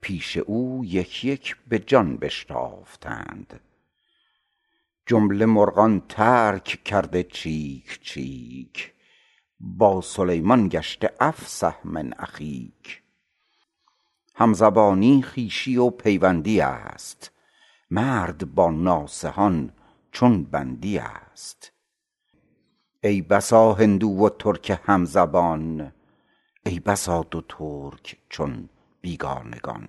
پیش او یک یک به جان بشتافتند. جمله مرغان ترک کرده چیک چیک با سلیمان گشته افصح من اخیک. همزبانی خویشی و پیوندی است مرد با ناصحان چون بندی است. ای بسا هندو و ترک همزبان ای بسا دو ترک چون بیگانگان.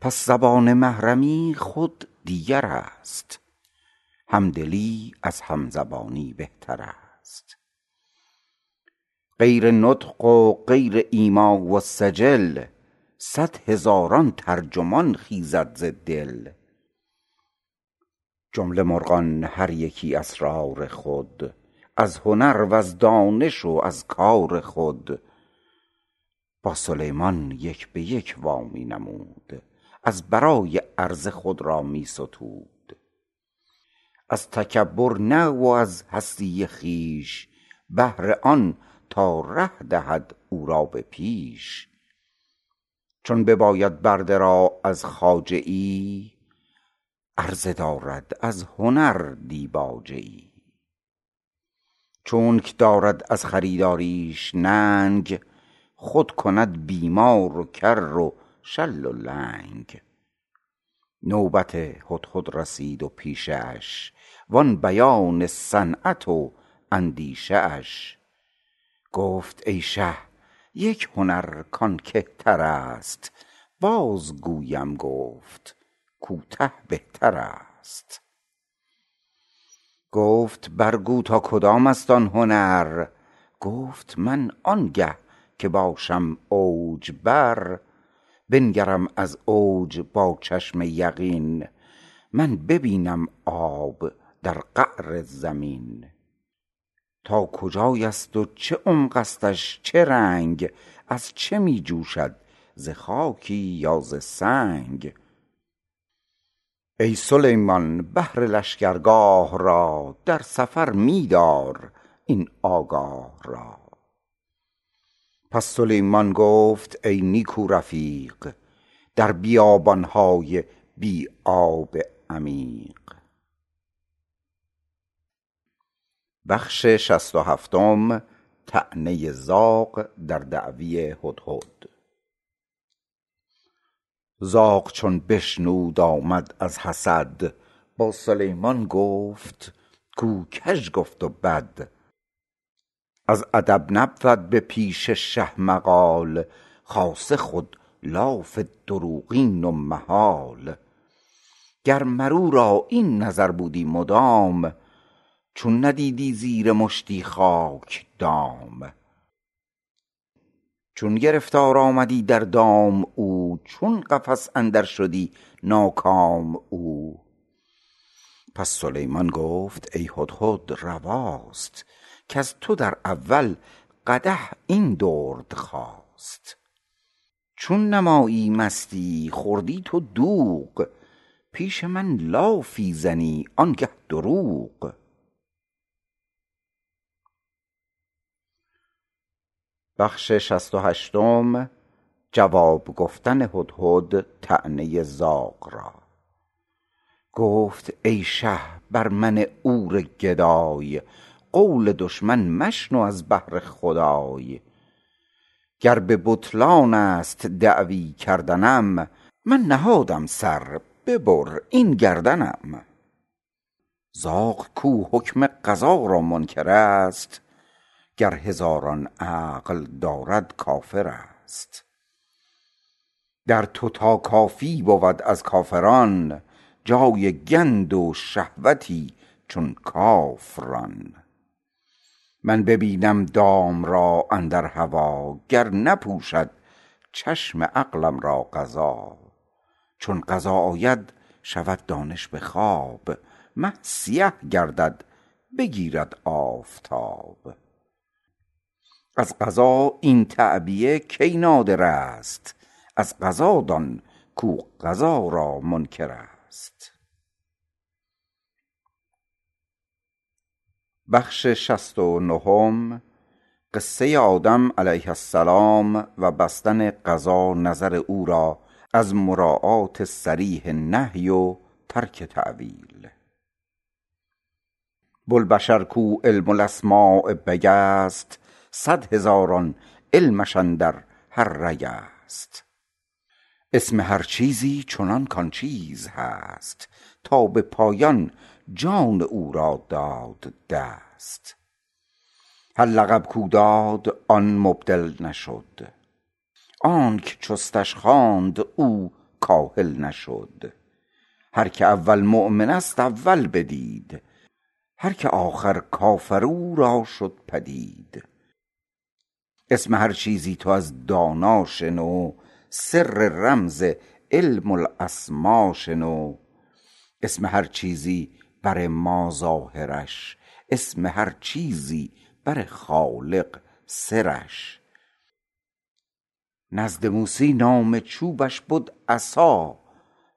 پس زبان محرمی خود دیگر است. همدلی از همزبانی بهتر است. غیر نطق و غیر ایما و سجل صد هزاران ترجمان خیزد ز دل. جمله مرغان هر یکی اسرار خود از هنر وز دانش و از کار خود. با سلیمان یک به یک وا می نمود. از برای عرضه خود را می ستود. از تکبر نه و از هستی خویش بهر آن تا ره دهد او را به پیش. چون بباید برده را از خواجه ای عرضه دارد از هنر دیباجه ای. چونک دارد از خریداریش ننگ خود کند بیمار و کر و شل و لنگ. نوبت هدهد رسید و پیشه اش وان بیان صنعت و اندیشه اش گفت ای شه یک هنر کان کهتر است. باز گویم گفت کوته بهتر است. گفت بر گو تا کدام است آن هنر؟ گفت من آنگه که باشم اوج بر بنگرم از اوج با چشم یقین. من ببینم آب در قعر زمین. تا کجای است و چه عمقستش چه رنگ از چه می جوشد ز خاکی یا ز سنگ؟ ای سلیمان بهر لشکرگاه را در سفر می دار این آگاه را. پس سلیمان گفت ای نیکو رفیق در بیابان های بی آب عمیق. زاغ چون بشنود آمد از حسد با سلیمان گفت کاو کژ گفت و بد. از ادب نبود به پیش شه مقال خاصه خود لاف دروغین و محال. گر مر او را این نظر بودی مدام چون ندیدی زیر مشتی خاک دام. چون گرفتار آمدی در دام او چون قفس اندر شدی ناکام او. پس سلیمان گفت ای هدهد رواست. کز تو در اول قدح این درد خاست چون نمایی مستی خوردی تو دوغ پیش من لافی زنی آنگه دروغ. جواب گفتن هدهد طعنه زاغ را. گفت ای شه بر من عور گدای قول دشمن مشنو از بهر خدای. گر به بطلان است دعوی کردنم من نهادم سر ببر این گردنم. زاغ کو حکم قضا را منکر است گر هزاران عقل دارد کافر است. در تو تا کافی بود از کافران جای گند و شهوتی چون کاف ران من ببینم دام را اندر هوا گر نپوشد چشم عقلم را قضا. چون قضا آید شود دانش به خواب مه سیه گردد بگیرد آفتاب. از قضا این تعبیه کی نادر است؟ از قضا دان کو قضا را منکر است. قصه آدم علیه السلام و بستن قضا نظر او را از مراعات صریح نهی و ترک تأویل. بوالبشر کو علم الاسماء بگست صد هزاران علمش اندر هر رگ است. اسم هر چیزی چنان کان چیز هست تا به پایان جان او را داد دست. هر لقب کو داد آن مبدل نشد. آنک چستش خواند او کاهل نشد. هر که اول مؤمن است اول بدید. هر که آخر کافر او را شد پدید. اسم هر چیزی تو از دانا شنو سر رمز علم الاسما شنو. اسم هر چیزی بر ما ظاهرش اسم هر چیزی بر خالق سرش. نزد موسی نام چوبش بد عصا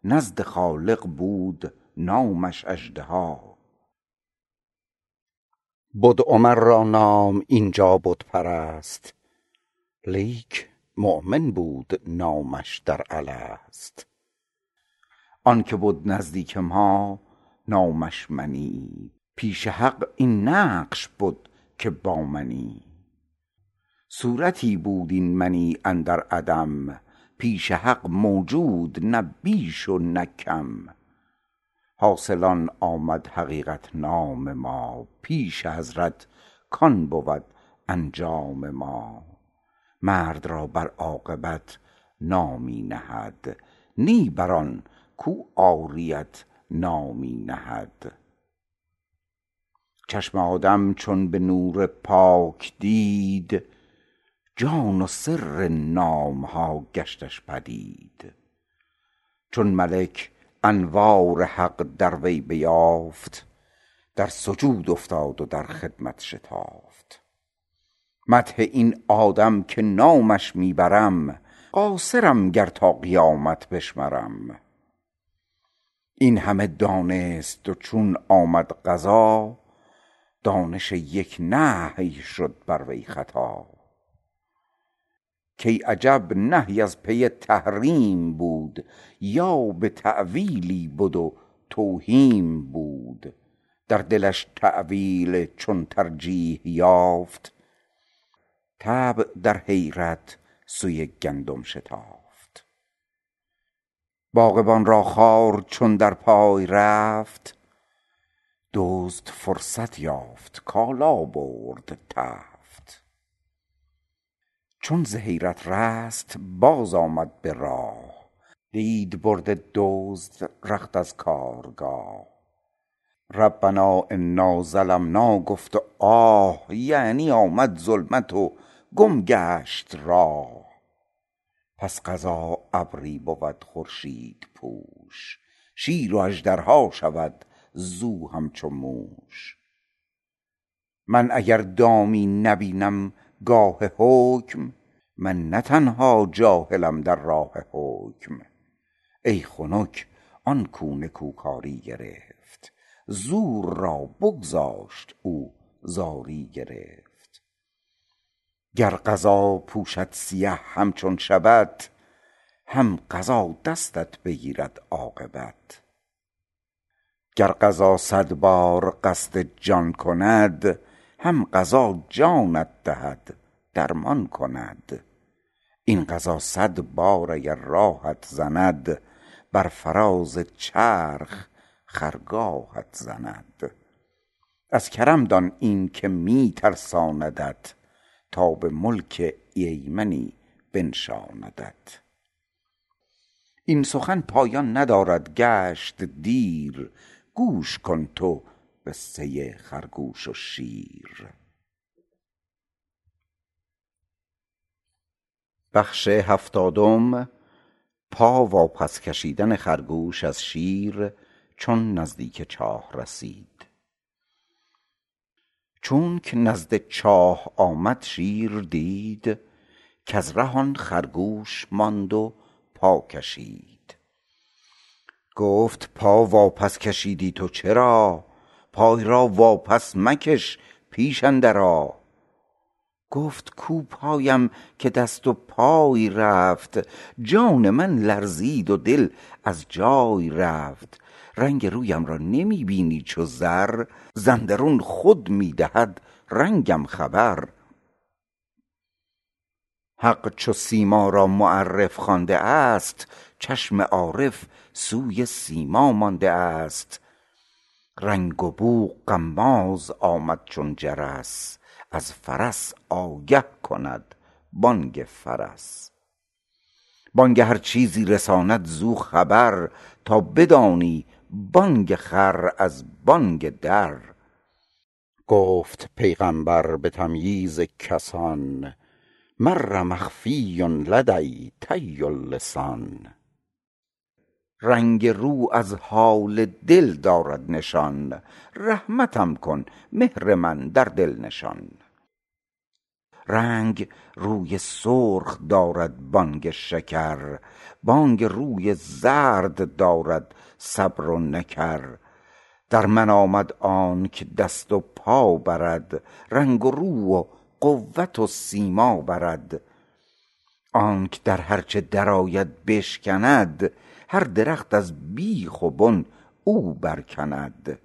نزد خالق بود نامش اژدها. بد عمر را نام اینجا بت پرست لیک مؤمن بود نامش در الست آنک بد نزدیک ما نامش منی. پیش حق این نقش بد که با منی. صورتی بود این منی اندر عدم. پیش حق موجود نه بیش و نه کم. حاصل آن آمد حقیقت نام ما. پیش حضرت کان بود انجام ما. مرد را بر عاقبت نامی نهد. نی بر آن کو عاریت نامی نهد. چشم آدم چون به نور پاک دید جان و سر نام ها گشتش پدید. چون ملک انوار حق در وی بیافت در سجود افتاد و در خدمت شتافت. مدح این آدم که نامش می برم قاصرم گر تا قیامت بشمرم. این همه دانست و چون آمد قضا دانش یک نهی شد بر وی خطا. کای عجب نهی از پی تحریم بود یا به تأویلی بد و توهیم بود. در دلش تأویل چون ترجیح یافت طبع در حیرت سوی گندم شتافت. باغبان را خار چون در پای رفت. دزد فرصت یافت کالا برد تفت. چون ز حیرت رست باز آمد به راه. دید برده دزد رخت از کارگاه. ربنا انا ظلمنا گفت آه یعنی آمد ظلمت و گم گشت راه. پس قضا ابری بود خورشید پوش. شیر و اژدرها شود زو همچو موش. من اگر دامی نبینم گاه حکم من نه تنها جاهلم در راه حکم. ای خنک آن کو نکوکاری گرفت. زور را بگذاشت او زاری گرفت. گر قضا پوشد سیه همچون شبت هم قضا دستت بگیرد عاقبت. گر قضا صد بار قصد جان کند هم قضا جانت دهد درمان کند. این قضا صد بار اگر راهت زند بر فراز چرخ خرگاهت زند. از کرم دان این که می ترساندت تا به ملک ایمنی بنشاندت. این سخن پایان ندارد گشت دیر. گوش کن تو قصه خرگوش و شیر. پا واپس کشیدن خرگوش از شیر چون نزدیک چاه رسید. چونک نزد چاه آمد شیر دید کز ره آن خرگوش ماند و پا کشید. گفت پا واپس کشیدی تو چرا؟ پای را واپس مکش پیش اندر آ گفت کو پایم که دست و پای رفت؟ جان من لرزید و دل از جای رفت. رنگ رویم را نمی بینی چو زر. زاندرون خود می دهد رنگم خبر. حق چو سیما را معرف خوانده است چشم عارف سوی سیما مانده است. رنگ و بو غماز آمد چون جرس از فرس آگه کند بانگ فرس. بانگ هر چیزی رساند زو خبر تا بدانی بانگ خر از بانگ در. گفت پیغامبر به تمییز کسان مر مخفی لدی طی اللسان. رنگ رو از حال دل دارد نشان رحمتم کن مهر من در دل نشان. رنگ روی سرخ دارد بانگ شکر بانگ روی زرد دارد صبر و نکر. در من آمد آنک دست و پا برد رنگ و رو و قوت و سیما برد. آنک در هر چه درآید بشکند هر درخت از بیخ و بن او برکند.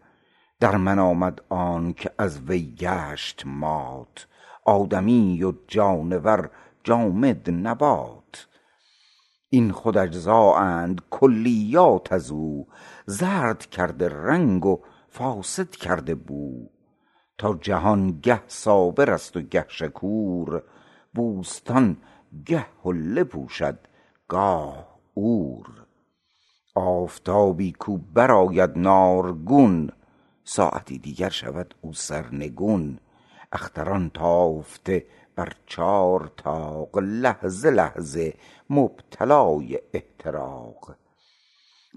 در من آمد آنک از وی گشت مات آدمی و جانور جامد نبات. این خود اجزااند کلیات ازو زرد کرده رنگ و فاسد کرده بو. تا جهان گه صابرست و گه شکور بوستان گه حله پوشد گاه عور. آفتابی کو برآید نارگون ساعتی دیگر شود او سرنگون. اختران تافته بر چار طاق لحظه لحظه مبتلای احتراق.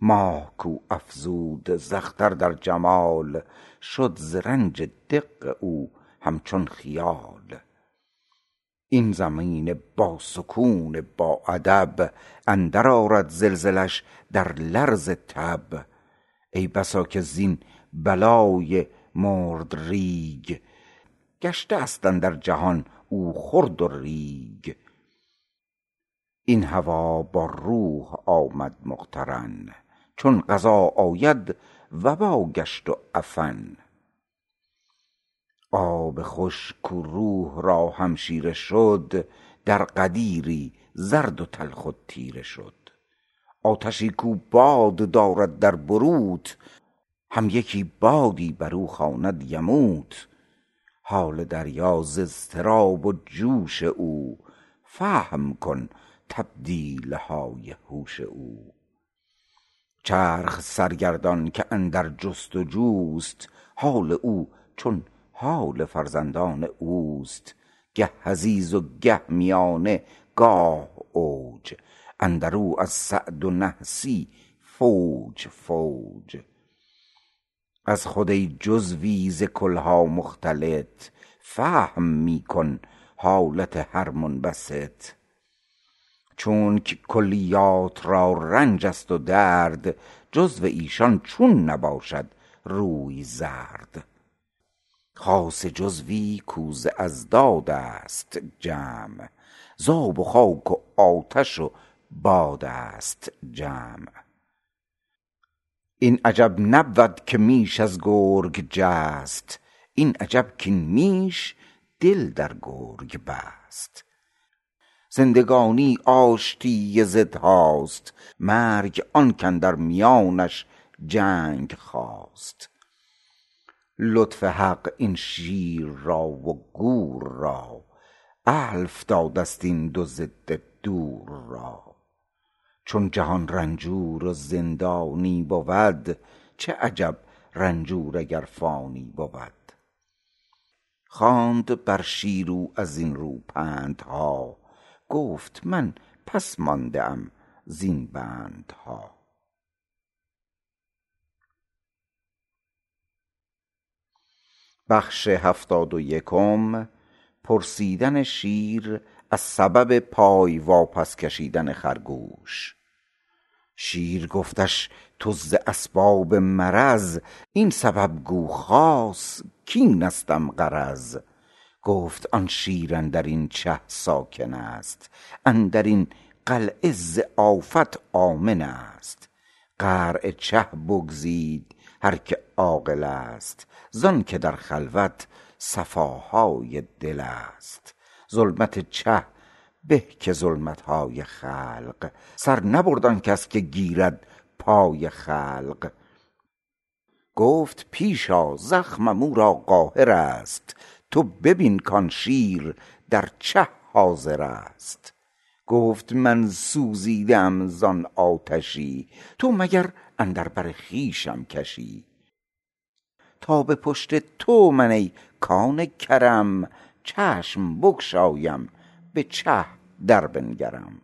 ماه کو افزود ز اختر در جمال شد ز رنج دق او همچون خیال. این زمین با سکون باادب اندر آرد زلزلش در لرز تب. ای بسا که زین بلای مردریگ گشته است اندر جهان او خرد و ریگ. این هوا با روح آمد مقترن چون قضا آید وبا گشت و عفن آب خوش کو روح را همشیره شد در غدیری زرد و تلخ و تیره شد. آتشی کو باد دارد در بروت هم یکی بادی برو خواند یموت. حال دریا ز اضطراب و جوش او. فهم کن تبدیل های هوش او. چرخ سرگردان که اندر جست و جوست حال او چون حال فرزندان اوست. گه حضیض و گه میانه گاه اوج اندرو از سعد و نحسی فوج فوج. از خود ای جزوی ز کل ها مختلط فهم می کن حالت هر منبسط. چونک کلیات را رنجست و درد جزو ایشان چون نباشد روی زرد. خاصه جزوی کو ز اضدادست جمع ز آب و خاک و آتش و بادست جمع. این عجب نبود که میش از گرگ جست این عجب کاین میش دل در گرگ بست. زندگانی آشتی ضدهاست مرگ آن کاندر میانش جنگ خاست لطف حق این شیر را و گور را الف دادست این دو ضد دور را. چون جهان رنجور و زندانی بود چه عجب رنجور اگر فانی بود. خواند بر شیر او ازین رو پندها گفت من پس مانده ام زین بندها. پرسیدن شیر از سبب پای واپس کشیدن خرگوش. شیر گفتش تو ز اسباب مرض این سبب گو خاص کاینستم غرض؟ گفت آن شیر اندرین چه ساکن است اندرین قلعه ز آفت آمن است. قعر چه بگزید هر که عاقل است زانک در خلوت صفاهای دل است. ظلمت چه به که ظلمتهای خلق. سر نبرد آن کس که گیرد پای خلق. گفت پیش آ زخمم او را قاهر است. تو ببین کان شیر در چه حاضر است. گفت من سوزیده ام زان آتشی. تو مگر اندر بر خویشم کشی؟ تا به پشت تو من ای کان کرم چشم بگشایم به چه در بنگرم.